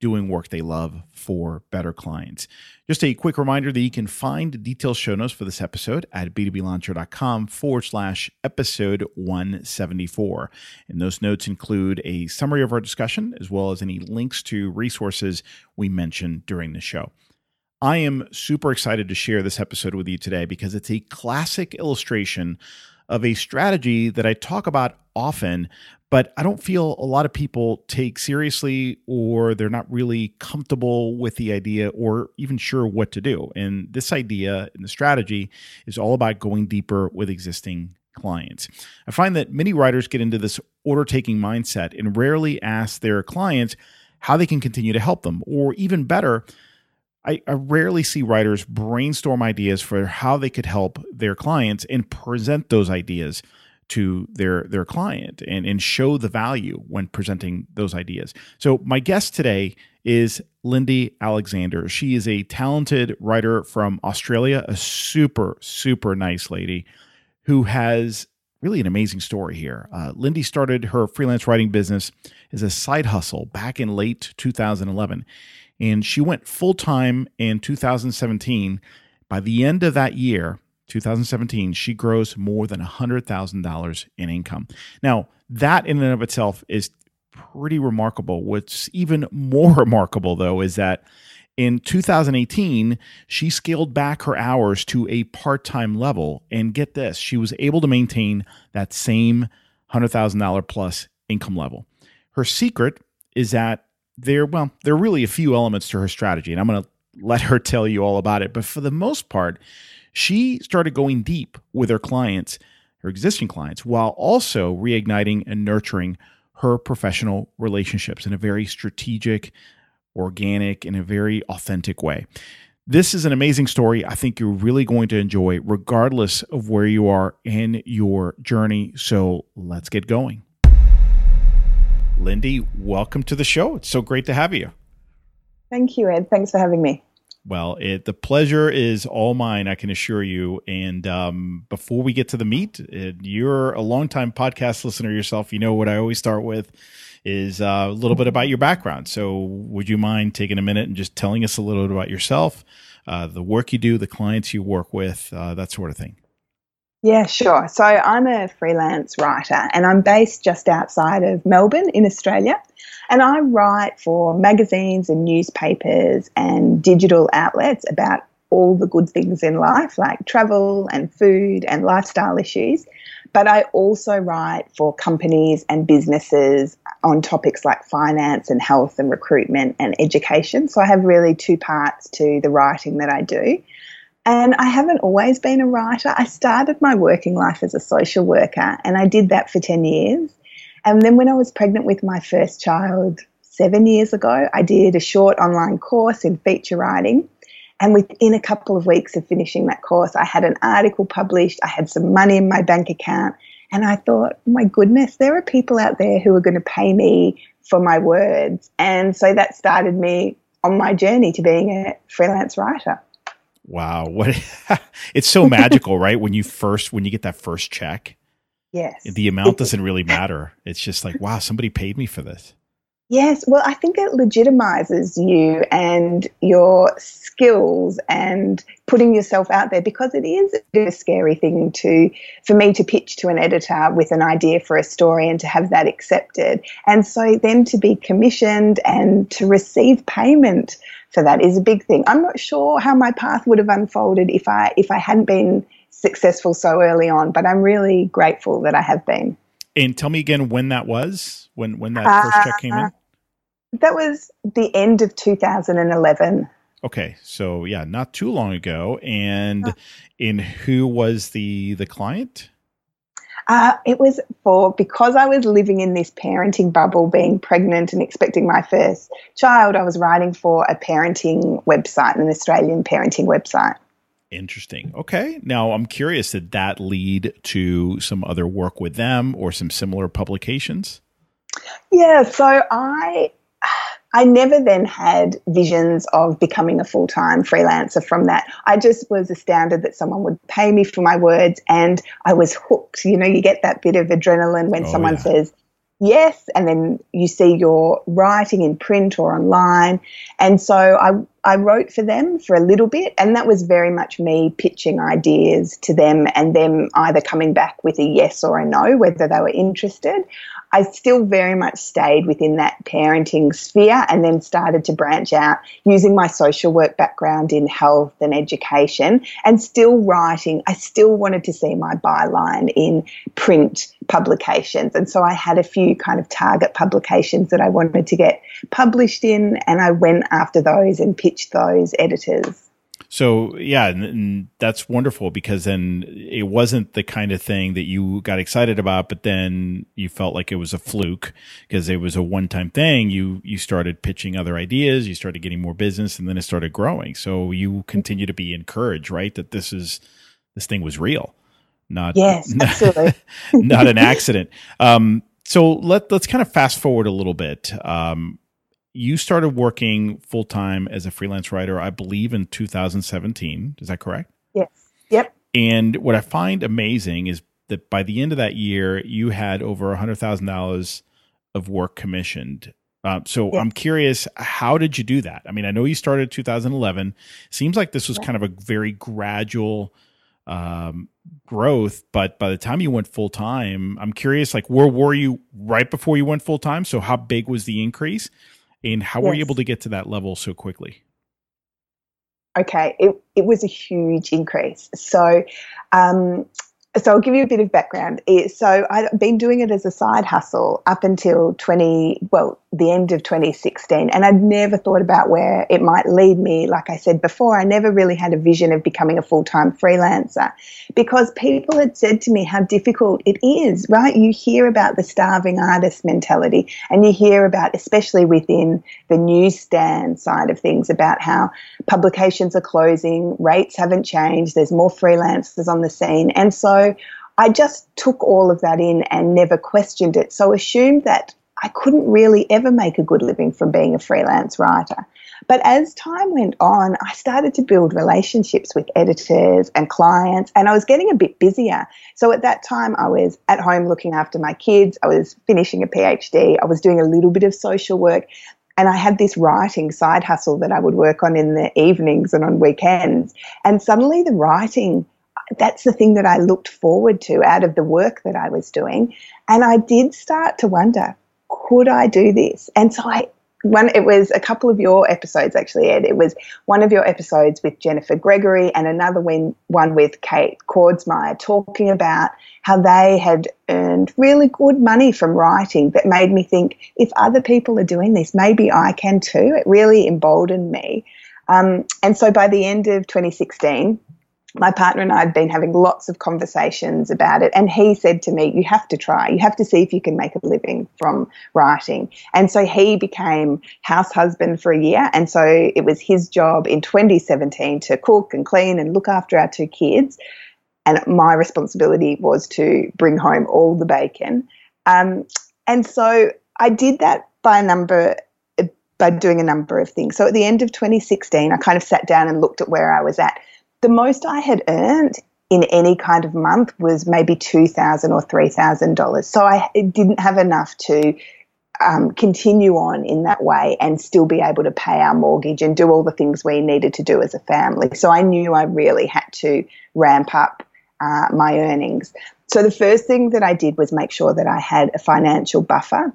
doing work they love for better clients. Just a quick reminder that you can find detailed show notes for this episode at b2blauncher.com forward slash episode 174. And those notes include a summary of our discussion as well as any links to resources we mentioned during the show. I am super excited to share this episode with you today because it's a classic illustration of a strategy that I talk about often, but I don't feel a lot of people take seriously or they're not really comfortable with the idea or even sure what to do. And this idea and the strategy is all about going deeper with existing clients. I find that many writers get into this order taking mindset and rarely ask their clients how they can continue to help them, or even better, I, I, rarely see writers brainstorm ideas for how they could help their clients and present those ideas to their their client and, and show the value when presenting those ideas. So my guest today is Lindy Alexander. She is a talented writer from Australia, a super, super nice lady who has really an amazing story here. Uh, Lindy started her freelance writing business as a side hustle back in late 2011, and she went full time in 2017. By the end of that year, 2017, she grows more than $100,000 in income. Now, that in and of itself is pretty remarkable. What's even more remarkable, though, is that in 2018, she scaled back her hours to a part time level. And get this, she was able to maintain that same $100,000 plus income level. Her secret is that there, well, there are really a few elements to her strategy, and I'm going to let her tell you all about it. But for the most part, she started going deep with her clients, her existing clients, while also reigniting and nurturing her professional relationships in a very strategic, organic, in a very authentic way. This is an amazing story. I think you're really going to enjoy, regardless of where you are in your journey. So let's get going. Lindy, welcome to the show. It's so great to have you. Thank you, Ed. Thanks for having me. Well, it, the pleasure is all mine, I can assure you. And um, before we get to the meat, it, you're a longtime podcast listener yourself. You know what I always start with is uh, a little bit about your background. So, would you mind taking a minute and just telling us a little bit about yourself, uh, the work you do, the clients you work with, uh, that sort of thing? Yeah, sure. So I'm a freelance writer and I'm based just outside of Melbourne in Australia. And I write for magazines and newspapers and digital outlets about all the good things in life, like travel and food and lifestyle issues. But I also write for companies and businesses on topics like finance and health and recruitment and education. So I have really two parts to the writing that I do. And I haven't always been a writer. I started my working life as a social worker and I did that for 10 years. And then when I was pregnant with my first child seven years ago, I did a short online course in feature writing. And within a couple of weeks of finishing that course, I had an article published, I had some money in my bank account. And I thought, oh my goodness, there are people out there who are going to pay me for my words. And so that started me on my journey to being a freelance writer. Wow, what it's so magical, right? When you first when you get that first check. Yes. The amount doesn't really matter. It's just like, wow, somebody paid me for this. Yes, well, I think it legitimizes you and your skills and putting yourself out there because it is a scary thing to for me to pitch to an editor with an idea for a story and to have that accepted. And so then to be commissioned and to receive payment for that is a big thing. I'm not sure how my path would have unfolded if I if I hadn't been successful so early on, but I'm really grateful that I have been. And tell me again when that was, when when that uh, first check came in. Uh, that was the end of 2011. Okay, so yeah, not too long ago. And uh, in who was the the client? Uh, it was for because I was living in this parenting bubble, being pregnant and expecting my first child. I was writing for a parenting website, an Australian parenting website. Interesting. Okay. Now I'm curious, did that lead to some other work with them or some similar publications? Yeah. So I I never then had visions of becoming a full time freelancer from that. I just was astounded that someone would pay me for my words and I was hooked. You know, you get that bit of adrenaline when oh, someone yeah. says, yes, and then you see your writing in print or online. And so I, I wrote for them for a little bit, and that was very much me pitching ideas to them and them either coming back with a yes or a no, whether they were interested. I still very much stayed within that parenting sphere and then started to branch out using my social work background in health and education and still writing. I still wanted to see my byline in print publications. And so I had a few kind of target publications that I wanted to get published in, and I went after those and pitched those editors. So yeah, and, and, that's wonderful because then it wasn't the kind of thing that you got excited about, but then you felt like it was a fluke because it was a one-time thing. You you started pitching other ideas, you started getting more business, and then it started growing. So you continue to be encouraged, right? That this is this thing was real, not yes, not an accident. Um, so let let's kind of fast forward a little bit. Um, you started working full time as a freelance writer, I believe, in 2017. Is that correct? Yes. Yep. And what I find amazing is that by the end of that year, you had over $100,000 of work commissioned. Uh, so. I'm curious, how did you do that? I mean, I know you started 2011. Seems like this was kind of a very gradual um, growth, but by the time you went full time, I'm curious, like, where were you right before you went full time? So how big was the increase? And how yes. were you able to get to that level so quickly? Okay, it, it was a huge increase. So um, so I'll give you a bit of background. So I've been doing it as a side hustle up until 20, well, the end of 2016, and I'd never thought about where it might lead me. Like I said before, I never really had a vision of becoming a full time freelancer because people had said to me how difficult it is, right? You hear about the starving artist mentality, and you hear about, especially within the newsstand side of things, about how publications are closing, rates haven't changed, there's more freelancers on the scene. And so I just took all of that in and never questioned it. So assumed that I couldn't really ever make a good living from being a freelance writer. But as time went on, I started to build relationships with editors and clients, and I was getting a bit busier. So at that time, I was at home looking after my kids, I was finishing a PhD, I was doing a little bit of social work, and I had this writing side hustle that I would work on in the evenings and on weekends. And suddenly the writing that's the thing that I looked forward to out of the work that I was doing. And I did start to wonder, could I do this? And so I, one, it was a couple of your episodes actually, Ed. It was one of your episodes with Jennifer Gregory and another one, with Kate Kordsmeier talking about how they had earned really good money from writing that made me think if other people are doing this, maybe I can too. It really emboldened me. Um, and so by the end of 2016, my partner and I had been having lots of conversations about it. And he said to me, You have to try. You have to see if you can make a living from writing. And so he became house husband for a year. And so it was his job in 2017 to cook and clean and look after our two kids. And my responsibility was to bring home all the bacon. Um, and so I did that by a number by doing a number of things. So at the end of 2016, I kind of sat down and looked at where I was at the most I had earned in any kind of month was maybe two thousand or three thousand dollars. So I didn't have enough to um, continue on in that way and still be able to pay our mortgage and do all the things we needed to do as a family. So I knew I really had to ramp up uh, my earnings. So the first thing that I did was make sure that I had a financial buffer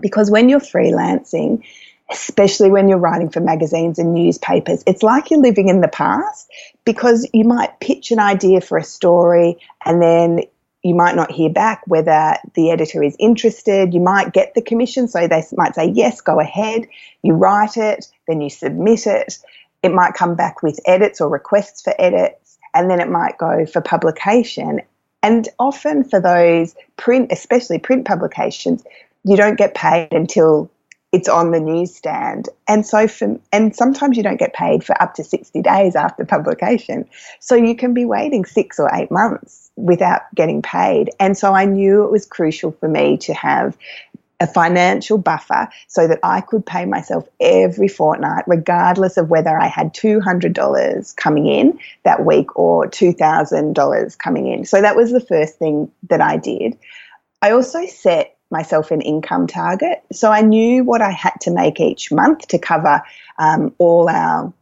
because when you're freelancing, especially when you're writing for magazines and newspapers. It's like you're living in the past because you might pitch an idea for a story and then you might not hear back whether the editor is interested. You might get the commission, so they might say, Yes, go ahead. You write it, then you submit it. It might come back with edits or requests for edits, and then it might go for publication. And often for those print, especially print publications, you don't get paid until it's on the newsstand. And so for, and sometimes you don't get paid for up to 60 days after publication. So you can be waiting 6 or 8 months without getting paid. And so I knew it was crucial for me to have a financial buffer so that I could pay myself every fortnight, regardless of whether I had $200 coming in that week or $2,000 coming in. So that was the first thing that I did. I also set myself an income target. So I knew what I had to make each month to cover um, all our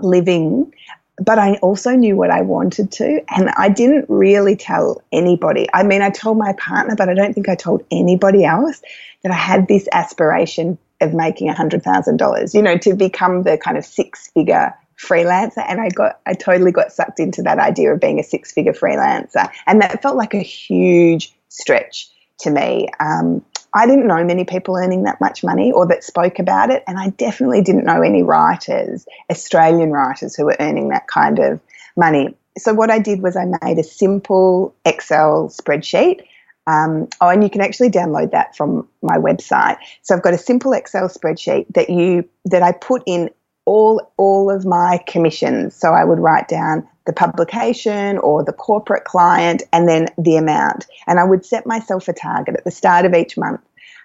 living. But I also knew what I wanted to, and I didn't really tell anybody. I mean, I told my partner, but I don't think I told anybody else that I had this aspiration of making $100,000, you know, to become the kind of six figure freelancer and I got I totally got sucked into that idea of being a six figure freelancer and that felt like a huge stretch to me. Um, I didn't know many people earning that much money or that spoke about it, and I definitely didn't know any writers, Australian writers, who were earning that kind of money. So, what I did was I made a simple Excel spreadsheet. Um, oh, and you can actually download that from my website. So I've got a simple Excel spreadsheet that you that I put in all all of my commissions. So I would write down the publication or the corporate client and then the amount. And I would set myself a target at the start of each month.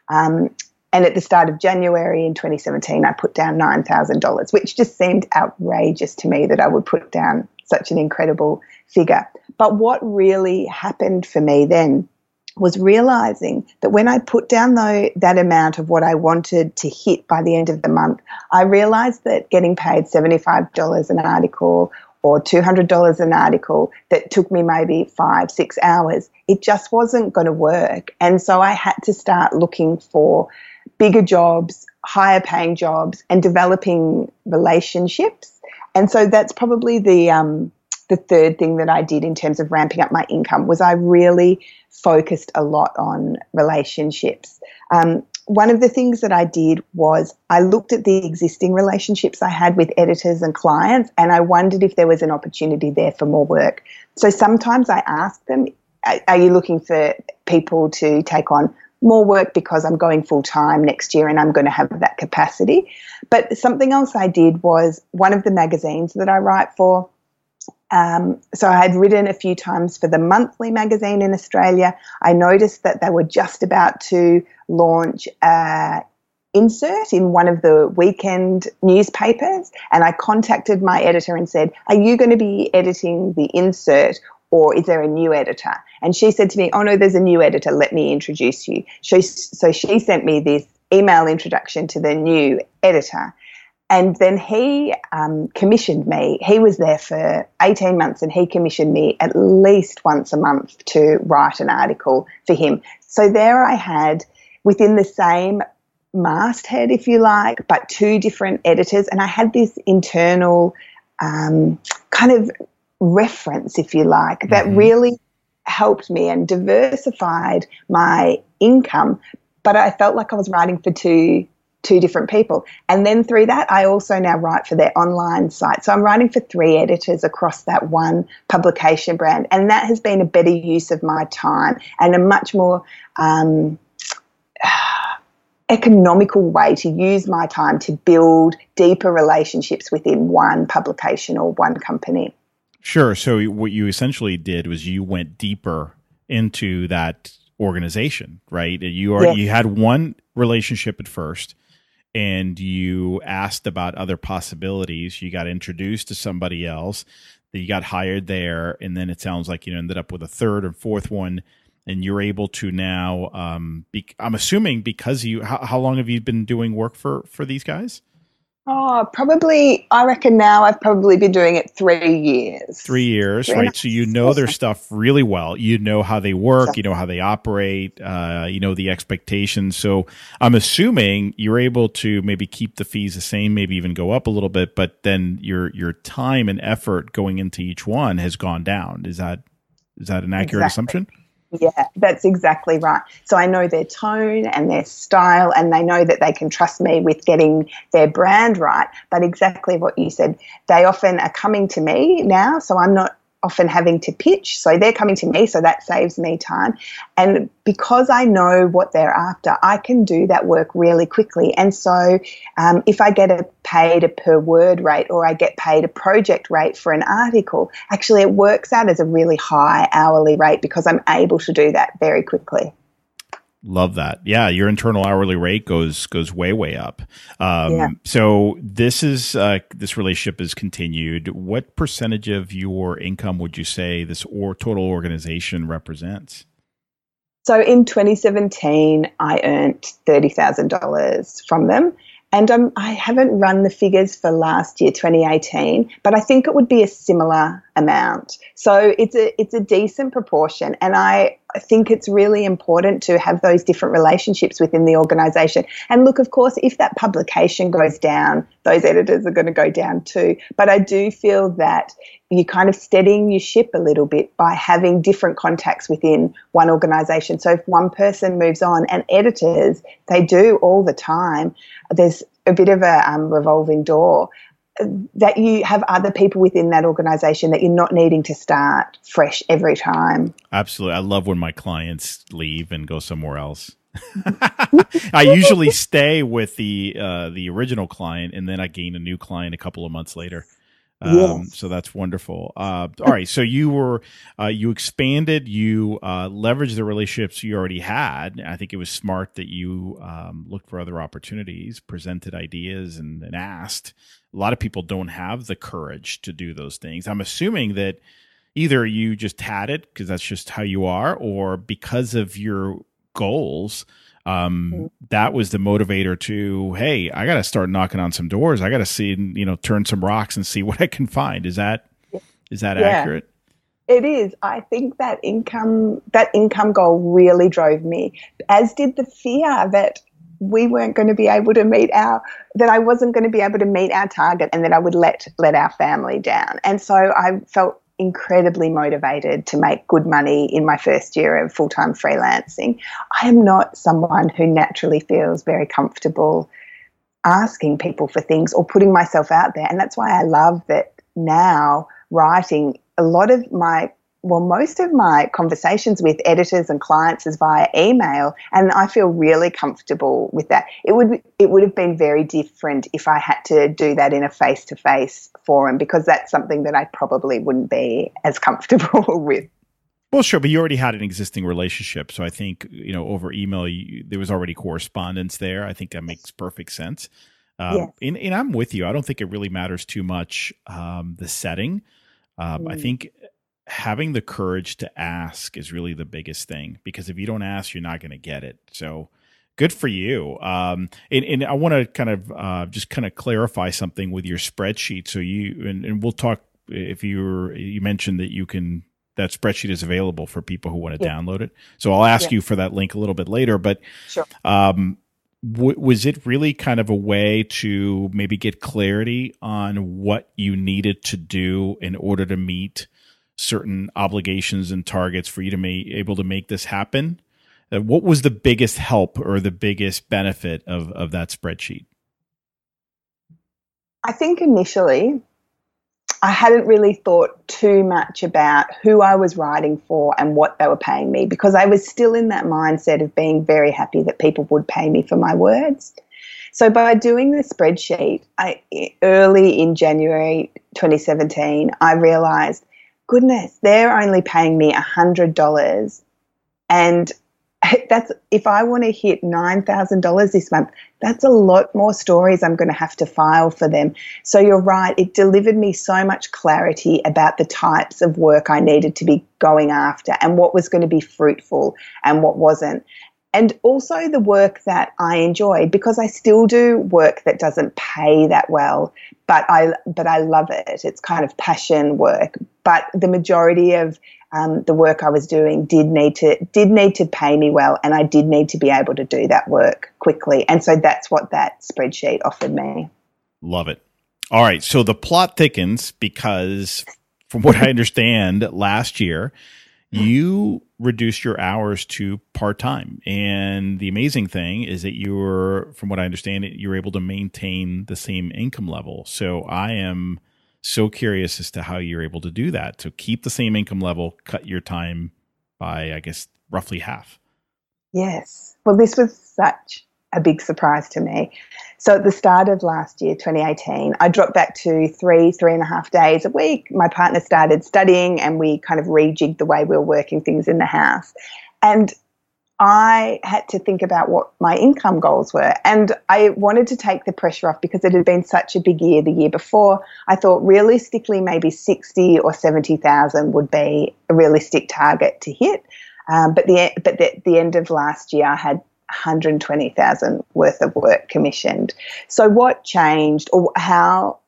Um, and at the start of January in 2017, I put down $9,000, which just seemed outrageous to me that I would put down such an incredible figure. But what really happened for me then was realizing that when I put down though that amount of what I wanted to hit by the end of the month, I realized that getting paid $75 an article or $200 an article that took me maybe five, six hours, it just wasn't going to work. And so I had to start looking for bigger jobs, higher paying jobs, and developing relationships. And so that's probably the, um, the third thing that I did in terms of ramping up my income was I really focused a lot on relationships. Um, one of the things that I did was I looked at the existing relationships I had with editors and clients, and I wondered if there was an opportunity there for more work. So sometimes I ask them, Are you looking for people to take on more work because I'm going full time next year and I'm going to have that capacity? But something else I did was one of the magazines that I write for um, so I had written a few times for the monthly magazine in Australia. I noticed that they were just about to launch a insert in one of the weekend newspapers, and I contacted my editor and said, "Are you going to be editing the insert?" Or is there a new editor? And she said to me, Oh no, there's a new editor. Let me introduce you. She, so she sent me this email introduction to the new editor. And then he um, commissioned me. He was there for 18 months and he commissioned me at least once a month to write an article for him. So there I had within the same masthead, if you like, but two different editors. And I had this internal um, kind of reference, if you like, that mm-hmm. really helped me and diversified my income. But I felt like I was writing for two two different people. And then through that, I also now write for their online site. So I'm writing for three editors across that one publication brand. And that has been a better use of my time and a much more um, economical way to use my time to build deeper relationships within one publication or one company. Sure. So what you essentially did was you went deeper into that organization, right? You are yes. you had one relationship at first and you asked about other possibilities. You got introduced to somebody else, that you got hired there, and then it sounds like you ended up with a third or fourth one, and you're able to now. Um, be, I'm assuming because you. How, how long have you been doing work for for these guys? Oh, probably. I reckon now I've probably been doing it three years. Three years, three right? So you know their stuff really well. You know how they work. You know how they operate. Uh, you know the expectations. So I'm assuming you're able to maybe keep the fees the same, maybe even go up a little bit. But then your your time and effort going into each one has gone down. Is that is that an accurate exactly. assumption? Yeah, that's exactly right. So I know their tone and their style, and they know that they can trust me with getting their brand right. But exactly what you said, they often are coming to me now. So I'm not often having to pitch. So they're coming to me, so that saves me time. And because I know what they're after, I can do that work really quickly. And so um, if I get a paid a per word rate or I get paid a project rate for an article, actually it works out as a really high hourly rate because I'm able to do that very quickly. Love that. Yeah, your internal hourly rate goes goes way way up. Um, yeah. So this is uh, this relationship is continued. What percentage of your income would you say this or total organization represents? So in 2017, I earned thirty thousand dollars from them, and um, I haven't run the figures for last year, 2018, but I think it would be a similar amount. So it's a it's a decent proportion, and I I think it's really important to have those different relationships within the organization. And look, of course, if that publication goes down, those editors are going to go down too. But I do feel that you're kind of steadying your ship a little bit by having different contacts within one organization. So if one person moves on, and editors, they do all the time, there's a bit of a um, revolving door that you have other people within that organization that you're not needing to start fresh every time. Absolutely. I love when my clients leave and go somewhere else. I usually stay with the uh, the original client and then I gain a new client a couple of months later. Um, yes. So that's wonderful. Uh, all right. So you were, uh, you expanded, you uh, leveraged the relationships you already had. I think it was smart that you um, looked for other opportunities, presented ideas, and, and asked. A lot of people don't have the courage to do those things. I'm assuming that either you just had it because that's just how you are, or because of your goals, um, mm-hmm. that was the motivator to hey i gotta start knocking on some doors i gotta see you know turn some rocks and see what i can find is that is that yeah. accurate it is i think that income that income goal really drove me as did the fear that we weren't going to be able to meet our that I wasn't going to be able to meet our target and that I would let let our family down. And so I felt incredibly motivated to make good money in my first year of full time freelancing. I am not someone who naturally feels very comfortable asking people for things or putting myself out there. And that's why I love that now writing a lot of my well, most of my conversations with editors and clients is via email, and I feel really comfortable with that. It would it would have been very different if I had to do that in a face to face forum because that's something that I probably wouldn't be as comfortable with. Well, sure, but you already had an existing relationship, so I think you know over email you, there was already correspondence there. I think that makes perfect sense. Um, yes. and, and, I'm with you. I don't think it really matters too much um, the setting. Um, mm. I think having the courage to ask is really the biggest thing because if you don't ask, you're not going to get it. So good for you. Um, and, and I want to kind of uh, just kind of clarify something with your spreadsheet. So you and, and we'll talk if you you mentioned that you can that spreadsheet is available for people who want to yeah. download it. So I'll ask yeah. you for that link a little bit later. But sure. um, w- was it really kind of a way to maybe get clarity on what you needed to do in order to meet certain obligations and targets for you to be able to make this happen? Uh, what was the biggest help or the biggest benefit of, of that spreadsheet? I think initially I hadn't really thought too much about who I was writing for and what they were paying me because I was still in that mindset of being very happy that people would pay me for my words. So by doing the spreadsheet, I, early in January 2017, I realized, goodness, they're only paying me $100 and that's if I want to hit $9,000 this month, that's a lot more stories I'm going to have to file for them. So you're right, it delivered me so much clarity about the types of work I needed to be going after and what was going to be fruitful and what wasn't. And also the work that I enjoy because I still do work that doesn't pay that well, but I but I love it. It's kind of passion work. But the majority of um, the work I was doing did need to did need to pay me well, and I did need to be able to do that work quickly. And so that's what that spreadsheet offered me. Love it. All right, so the plot thickens because, from what I understand, last year you reduced your hours to part time, and the amazing thing is that you were, from what I understand, you're able to maintain the same income level. So I am So curious as to how you're able to do that to keep the same income level, cut your time by, I guess, roughly half. Yes. Well, this was such a big surprise to me. So at the start of last year, 2018, I dropped back to three, three and a half days a week. My partner started studying and we kind of rejigged the way we were working things in the house. And I had to think about what my income goals were. And I wanted to take the pressure off because it had been such a big year the year before. I thought realistically, maybe 60 or 70,000 would be a realistic target to hit. Um, but the but the, the end of last year, I had 120,000 worth of work commissioned. So what changed, or how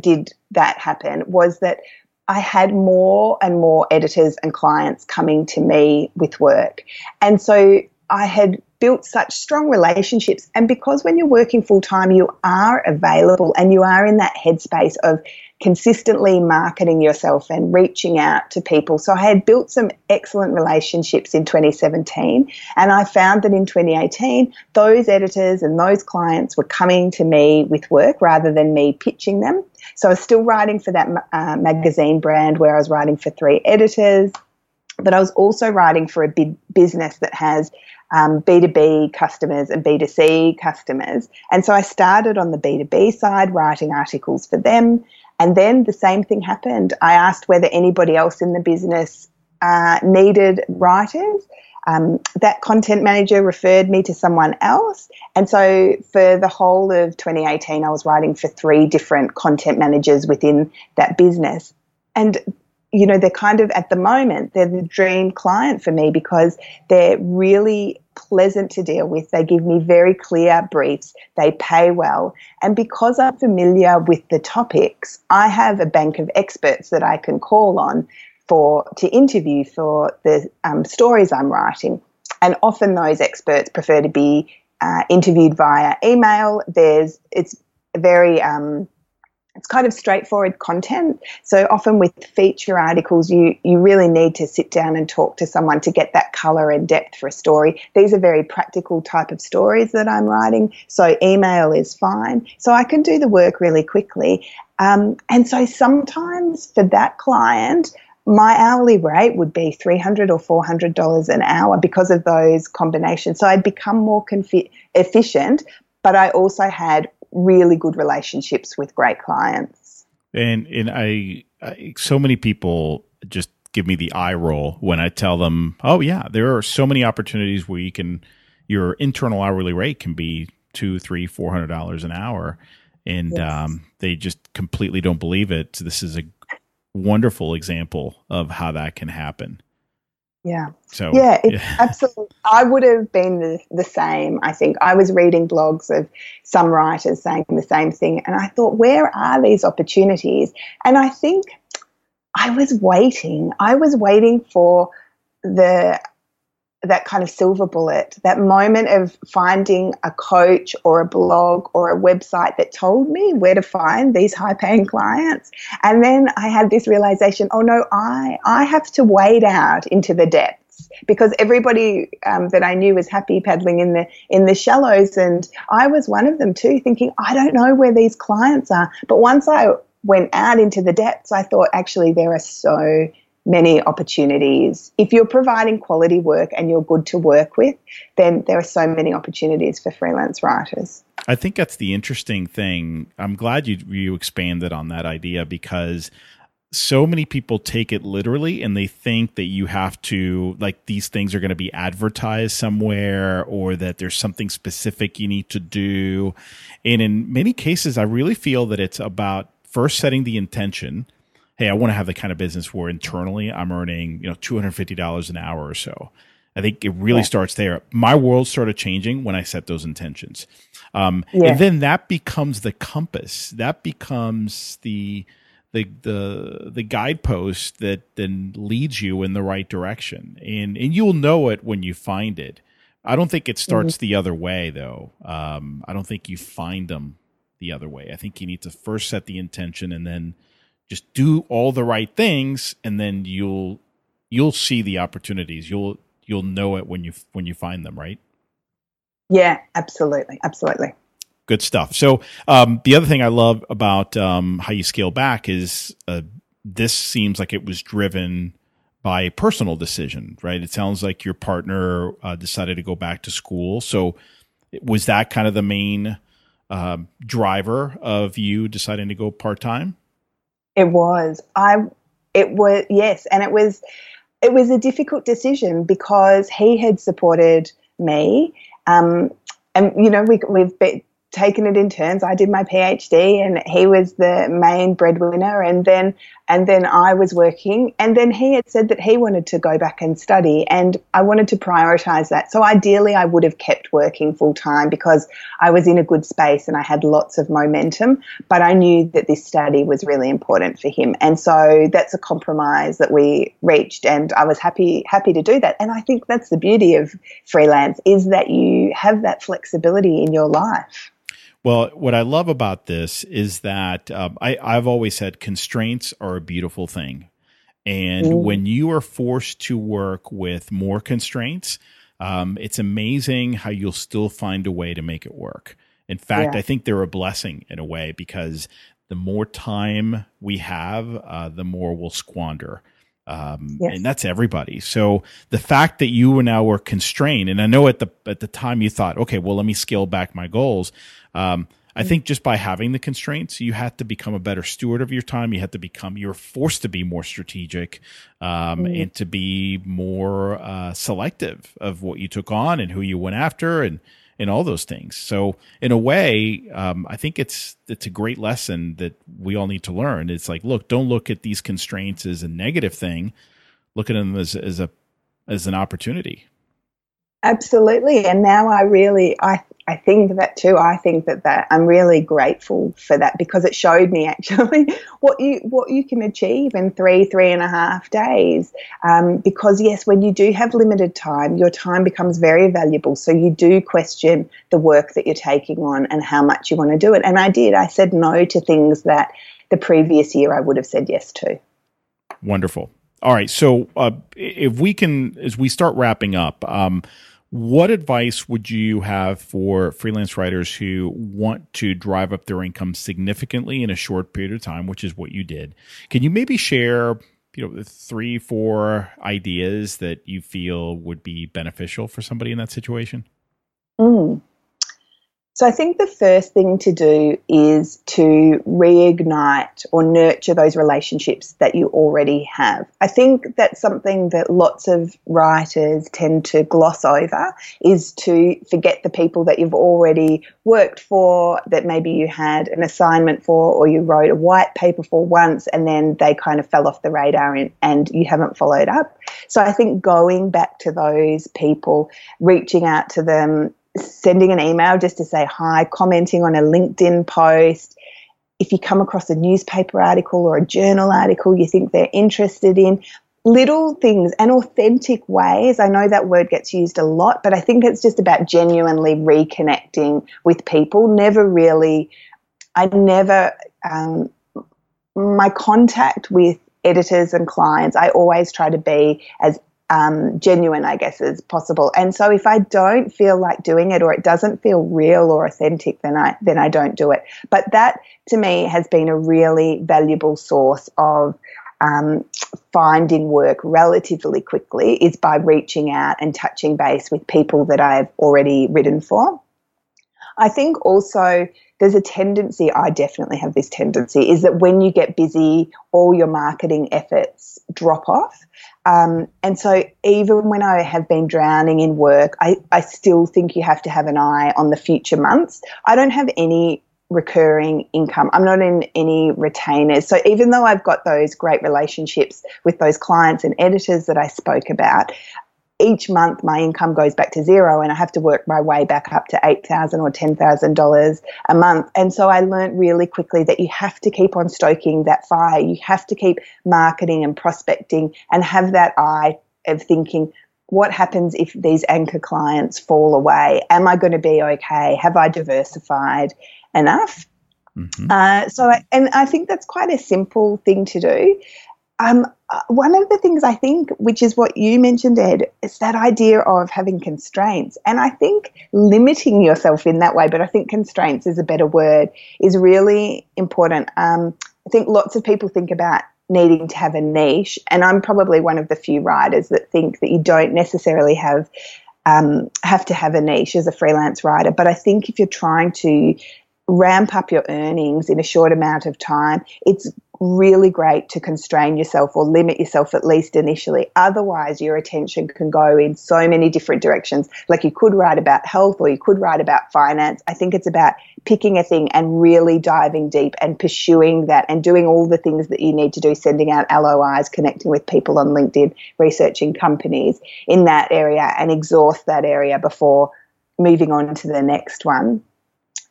did that happen? Was that I had more and more editors and clients coming to me with work, and so I had built such strong relationships. And because when you're working full time, you are available and you are in that headspace of consistently marketing yourself and reaching out to people. So I had built some excellent relationships in 2017. And I found that in 2018, those editors and those clients were coming to me with work rather than me pitching them. So I was still writing for that uh, magazine brand where I was writing for three editors. But I was also writing for a big business that has um, B2B customers and B2C customers. And so I started on the B2B side, writing articles for them. And then the same thing happened. I asked whether anybody else in the business uh, needed writers. Um, that content manager referred me to someone else. And so for the whole of 2018, I was writing for three different content managers within that business. And you know, they're kind of at the moment, they're the dream client for me because they're really pleasant to deal with. They give me very clear briefs, they pay well. And because I'm familiar with the topics, I have a bank of experts that I can call on for to interview for the um, stories I'm writing. And often those experts prefer to be uh, interviewed via email. There's it's very um, it's kind of straightforward content. So often with feature articles, you, you really need to sit down and talk to someone to get that color and depth for a story. These are very practical type of stories that I'm writing. So email is fine. So I can do the work really quickly. Um, and so sometimes for that client, my hourly rate would be 300 or $400 an hour because of those combinations. So I'd become more confi- efficient, but I also had really good relationships with great clients. And and I, I so many people just give me the eye roll when I tell them, "Oh yeah, there are so many opportunities where you can your internal hourly rate can be two, three, four hundred dollars an hour." And yes. um, they just completely don't believe it. So This is a wonderful example of how that can happen. Yeah. So yeah, it's yeah. absolutely. I would have been the, the same. I think I was reading blogs of some writers saying the same thing, and I thought, where are these opportunities? And I think I was waiting. I was waiting for the that kind of silver bullet, that moment of finding a coach or a blog or a website that told me where to find these high paying clients. And then I had this realization, oh no, I, I have to wade out into the depths because everybody um, that I knew was happy paddling in the in the shallows, and I was one of them too, thinking I don't know where these clients are. But once I went out into the depths, I thought actually there are so many opportunities. If you're providing quality work and you're good to work with, then there are so many opportunities for freelance writers. I think that's the interesting thing. I'm glad you you expanded on that idea because so many people take it literally and they think that you have to like these things are going to be advertised somewhere or that there's something specific you need to do. And in many cases I really feel that it's about first setting the intention hey, I want to have the kind of business where internally I'm earning, you know, $250 an hour or so. I think it really yeah. starts there. My world started changing when I set those intentions. Um, yeah. And then that becomes the compass. That becomes the, the, the, the guidepost that then leads you in the right direction. And, and you'll know it when you find it. I don't think it starts mm-hmm. the other way though. Um, I don't think you find them the other way. I think you need to first set the intention and then just do all the right things and then you'll you'll see the opportunities you'll you'll know it when you when you find them right yeah absolutely absolutely Good stuff. So um, the other thing I love about um, how you scale back is uh, this seems like it was driven by a personal decision, right? It sounds like your partner uh, decided to go back to school. So was that kind of the main uh, driver of you deciding to go part time? It was. I. It was yes, and it was. It was a difficult decision because he had supported me, um, and you know we we've been, taken it in turns. I did my PhD and he was the main breadwinner and then and then I was working and then he had said that he wanted to go back and study and I wanted to prioritize that. So ideally I would have kept working full time because I was in a good space and I had lots of momentum, but I knew that this study was really important for him. And so that's a compromise that we reached and I was happy happy to do that. And I think that's the beauty of freelance is that you have that flexibility in your life. Well, what I love about this is that um, I, I've always said constraints are a beautiful thing. And mm. when you are forced to work with more constraints, um, it's amazing how you'll still find a way to make it work. In fact, yeah. I think they're a blessing in a way because the more time we have, uh, the more we'll squander. Um, yes. and that's everybody. So the fact that you were now were constrained, and I know at the at the time you thought, okay, well, let me scale back my goals. Um, I think just by having the constraints, you had to become a better steward of your time. You had to become, you're forced to be more strategic um, mm. and to be more uh, selective of what you took on and who you went after and and all those things. So in a way, um, I think it's it's a great lesson that we all need to learn. It's like, look, don't look at these constraints as a negative thing. Look at them as as a as an opportunity. Absolutely. And now I really I I think that too. I think that that I'm really grateful for that because it showed me actually what you what you can achieve in three three and a half days. Um, because yes, when you do have limited time, your time becomes very valuable. So you do question the work that you're taking on and how much you want to do it. And I did. I said no to things that the previous year I would have said yes to. Wonderful. All right. So uh, if we can, as we start wrapping up. Um, what advice would you have for freelance writers who want to drive up their income significantly in a short period of time, which is what you did? Can you maybe share, you know, three, four ideas that you feel would be beneficial for somebody in that situation? Mm. So I think the first thing to do is to reignite or nurture those relationships that you already have. I think that's something that lots of writers tend to gloss over is to forget the people that you've already worked for, that maybe you had an assignment for or you wrote a white paper for once and then they kind of fell off the radar and, and you haven't followed up. So I think going back to those people, reaching out to them, sending an email just to say hi, commenting on a LinkedIn post. If you come across a newspaper article or a journal article you think they're interested in, little things and authentic ways. I know that word gets used a lot, but I think it's just about genuinely reconnecting with people. Never really, I never, um, my contact with editors and clients, I always try to be as um, genuine, I guess, as possible. And so if I don't feel like doing it or it doesn't feel real or authentic, then I then I don't do it. But that to me has been a really valuable source of um, finding work relatively quickly is by reaching out and touching base with people that I've already written for. I think also there's a tendency, I definitely have this tendency, is that when you get busy, all your marketing efforts drop off. Um, and so even when I have been drowning in work, I, I still think you have to have an eye on the future months. I don't have any recurring income. I'm not in any retainers. So even though I've got those great relationships with those clients and editors that I spoke about, each month my income goes back to zero and I have to work my way back up to 8,000 or $10,000 a month. And so I learned really quickly that you have to keep on stoking that fire. You have to keep marketing and prospecting and have that eye of thinking, what happens if these anchor clients fall away? Am I going to be okay? Have I diversified enough? Mm-hmm. Uh, so, I, and I think that's quite a simple thing to do. Um, uh, one of the things I think, which is what you mentioned, Ed, is that idea of having constraints. And I think limiting yourself in that way, but I think constraints is a better word, is really important. Um, I think lots of people think about needing to have a niche, and I'm probably one of the few writers that think that you don't necessarily have um, have to have a niche as a freelance writer. But I think if you're trying to ramp up your earnings in a short amount of time, it's really great to constrain yourself or limit yourself at least initially. Otherwise, your attention can go in so many different directions. Like you could write about health or you could write about finance. I think it's about picking a thing and really diving deep and pursuing that and doing all the things that you need to do, sending out LOIs, connecting with people on LinkedIn, researching companies in that area and exhaust that area before moving on to the next one.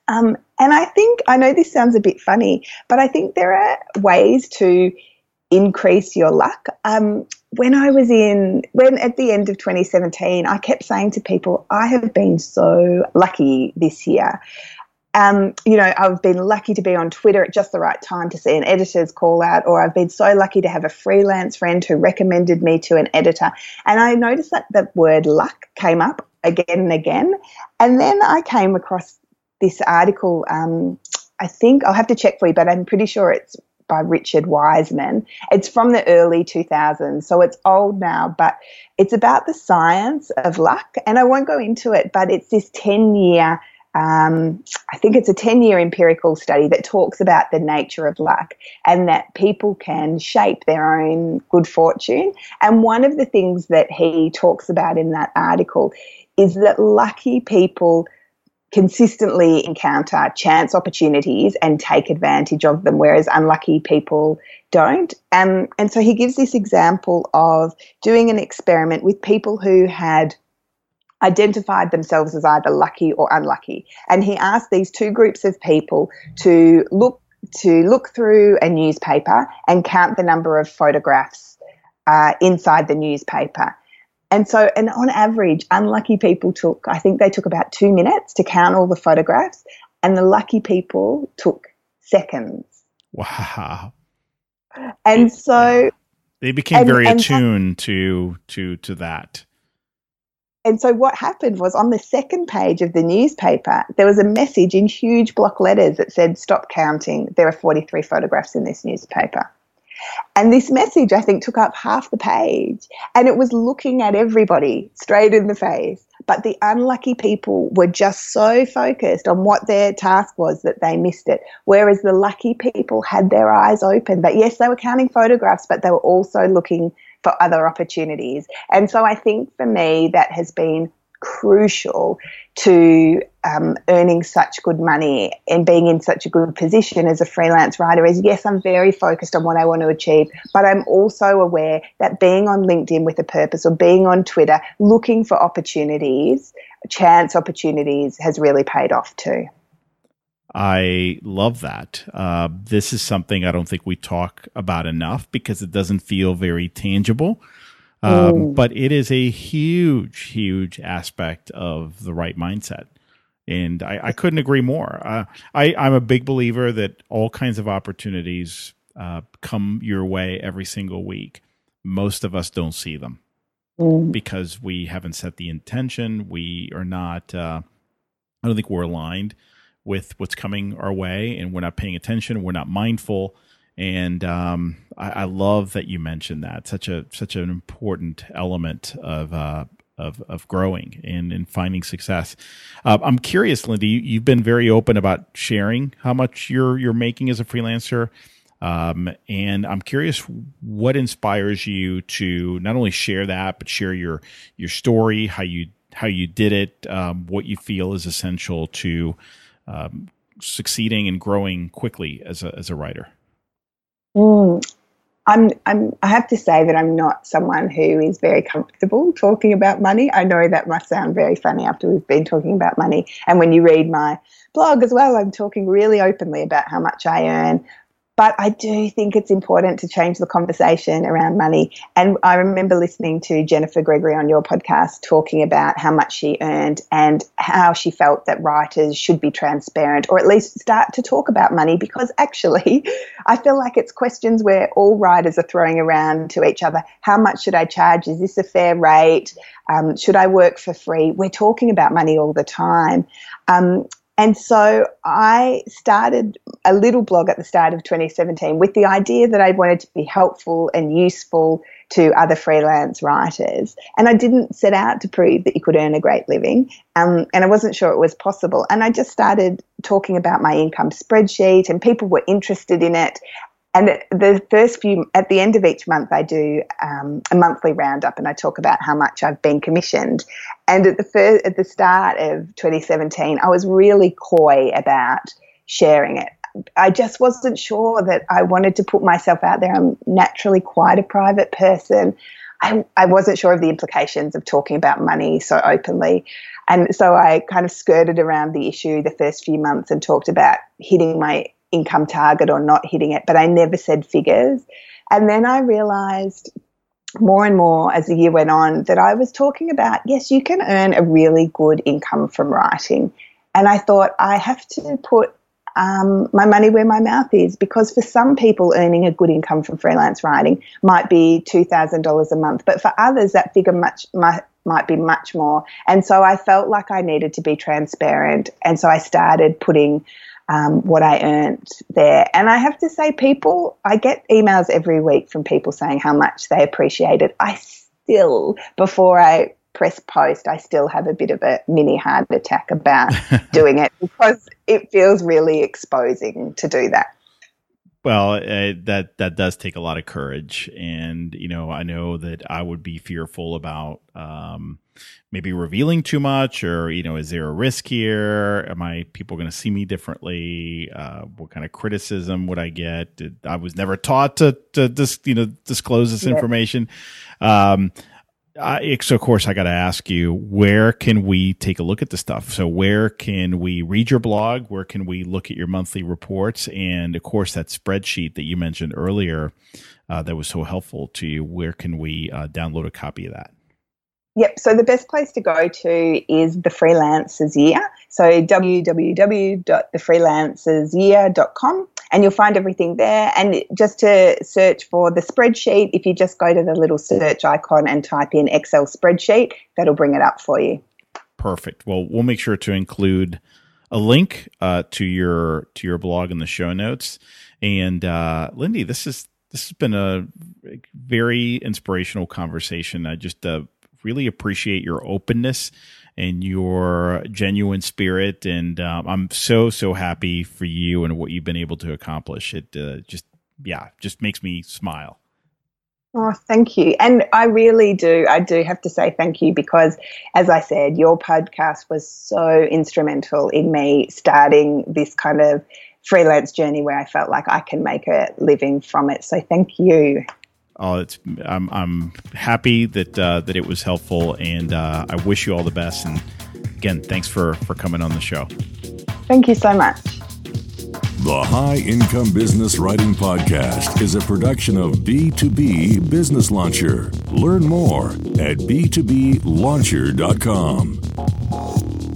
Um, and I think, I know this sounds a bit funny, but I think there are ways to increase your luck. Um, when I was in, when at the end of 2017, I kept saying to people, I have been so lucky this year. Um, you know, I've been lucky to be on Twitter at just the right time to see an editor's call out, or I've been so lucky to have a freelance friend who recommended me to an editor. And I noticed that the word luck came up again and again. And then I came across this article. Um, I think I'll have to check for you, but I'm pretty sure it's by Richard Wiseman. It's from the early 2000s, so it's old now, but it's about the science of luck. And I won't go into it, but it's this 10 year, um, I think it's a 10 year empirical study that talks about the nature of luck and that people can shape their own good fortune. And one of the things that he talks about in that article is that lucky people consistently encounter chance opportunities and take advantage of them, whereas unlucky people don't. Um, and so he gives this example of doing an experiment with people who had identified themselves as either lucky or unlucky. And he asked these two groups of people to look to look through a newspaper and count the number of photographs uh, inside the newspaper. And so, and on average, unlucky people took, I think they took about two minutes to count all the photographs, and the lucky people took seconds. Wow. And so yeah. they became and, very and attuned to to to that. And so what happened was on the second page of the newspaper, there was a message in huge block letters that said, Stop counting. There are 43 photographs in this newspaper. And this message, I think, took up half the page and it was looking at everybody straight in the face. But the unlucky people were just so focused on what their task was that they missed it. Whereas the lucky people had their eyes open. That yes, they were counting photographs, but they were also looking for other opportunities. And so I think for me, that has been crucial to um, earning such good money and being in such a good position as a freelance writer is yes, I'm very focused on what I want to achieve, but I'm also aware that being on LinkedIn with a purpose or being on Twitter looking for opportunities, chance opportunities, has really paid off too. I love that. Uh, this is something I don't think we talk about enough because it doesn't feel very tangible. Um, but it is a huge, huge aspect of the right mindset. And I, I couldn't agree more. Uh, I, I'm a big believer that all kinds of opportunities uh, come your way every single week. Most of us don't see them mm. because we haven't set the intention. We are not, uh, I don't think we're aligned with what's coming our way and we're not paying attention. We're not mindful and um, I, I, love that you mentioned that such a such an important element of uh, of of growing and, and finding success. Uh, I'm curious, Lindy. You, have been very open about sharing how much you're you're making as a freelancer, um, and I'm curious what inspires you to not only share that but share your your story, how you how you did it, um, what you feel is essential to um, succeeding and growing quickly as a as a writer. Mm. I'm, I'm, I have to say that I'm not someone who is very comfortable talking about money. I know that must sound very funny after we've been talking about money. And when you read my blog as well, I'm talking really openly about how much I earn. But I do think it's important to change the conversation around money. And I remember listening to Jennifer Gregory on your podcast talking about how much she earned and how she felt that writers should be transparent or at least start to talk about money because actually I feel like it's questions where all writers are throwing around to each other. How much should I charge? Is this a fair rate? Um, should I work for free? We're talking about money all the time. Um, and so I started a little blog at the start of 2017 with the idea that I wanted to be helpful and useful to other freelance writers. And I didn't set out to prove that you could earn a great living. Um, and I wasn't sure it was possible. And I just started talking about my income spreadsheet, and people were interested in it. And the first few, at the end of each month, I do um, a monthly roundup and I talk about how much I've been commissioned. And at the first, at the start of 2017, I was really coy about sharing it. I just wasn't sure that I wanted to put myself out there. I'm naturally quite a private person. I, I wasn't sure of the implications of talking about money so openly. And so I kind of skirted around the issue the first few months and talked about hitting my income target or not hitting it, but I never said figures. And then I realized more and more as the year went on that I was talking about yes, you can earn a really good income from writing. And I thought I have to put um, my money where my mouth is because for some people, earning a good income from freelance writing might be $2,000 a month, but for others, that figure much, might, might be much more. And so I felt like I needed to be transparent. And so I started putting um, what I earned there. And I have to say, people, I get emails every week from people saying how much they appreciate it. I still, before I press post, I still have a bit of a mini heart attack about doing it because it feels really exposing to do that. Well, uh, that that does take a lot of courage, and you know, I know that I would be fearful about um, maybe revealing too much, or you know, is there a risk here? Am I people going to see me differently? Uh, what kind of criticism would I get? Did, I was never taught to to dis, you know disclose this yeah. information. Um, I, so of course I got to ask you, where can we take a look at the stuff? So where can we read your blog? Where can we look at your monthly reports? And of course that spreadsheet that you mentioned earlier, uh, that was so helpful to you. Where can we uh, download a copy of that? Yep. So the best place to go to is the Freelancers Year. So www.thefreelancersyear.com and you'll find everything there. And just to search for the spreadsheet, if you just go to the little search icon and type in Excel spreadsheet, that'll bring it up for you. Perfect. Well, we'll make sure to include a link uh, to your to your blog in the show notes. And uh, Lindy, this is this has been a very inspirational conversation. I just uh, really appreciate your openness and your genuine spirit. And um, I'm so, so happy for you and what you've been able to accomplish. It uh, just, yeah, just makes me smile. Oh, thank you. And I really do. I do have to say thank you because, as I said, your podcast was so instrumental in me starting this kind of freelance journey where I felt like I can make a living from it. So thank you. Oh, it's I'm I'm happy that uh, that it was helpful, and uh, I wish you all the best. And again, thanks for for coming on the show. Thank you so much. The High Income Business Writing Podcast is a production of B2B Business Launcher. Learn more at b2blauncher.com.